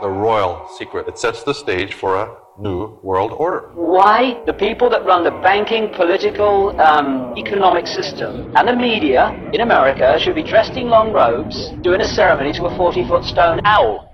the royal secret. It sets the stage for a new world order. Why the people that run the banking, political, um, economic system and the media in America should be dressed in long robes doing a ceremony to a 40 foot stone owl?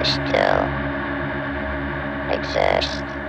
I still exist.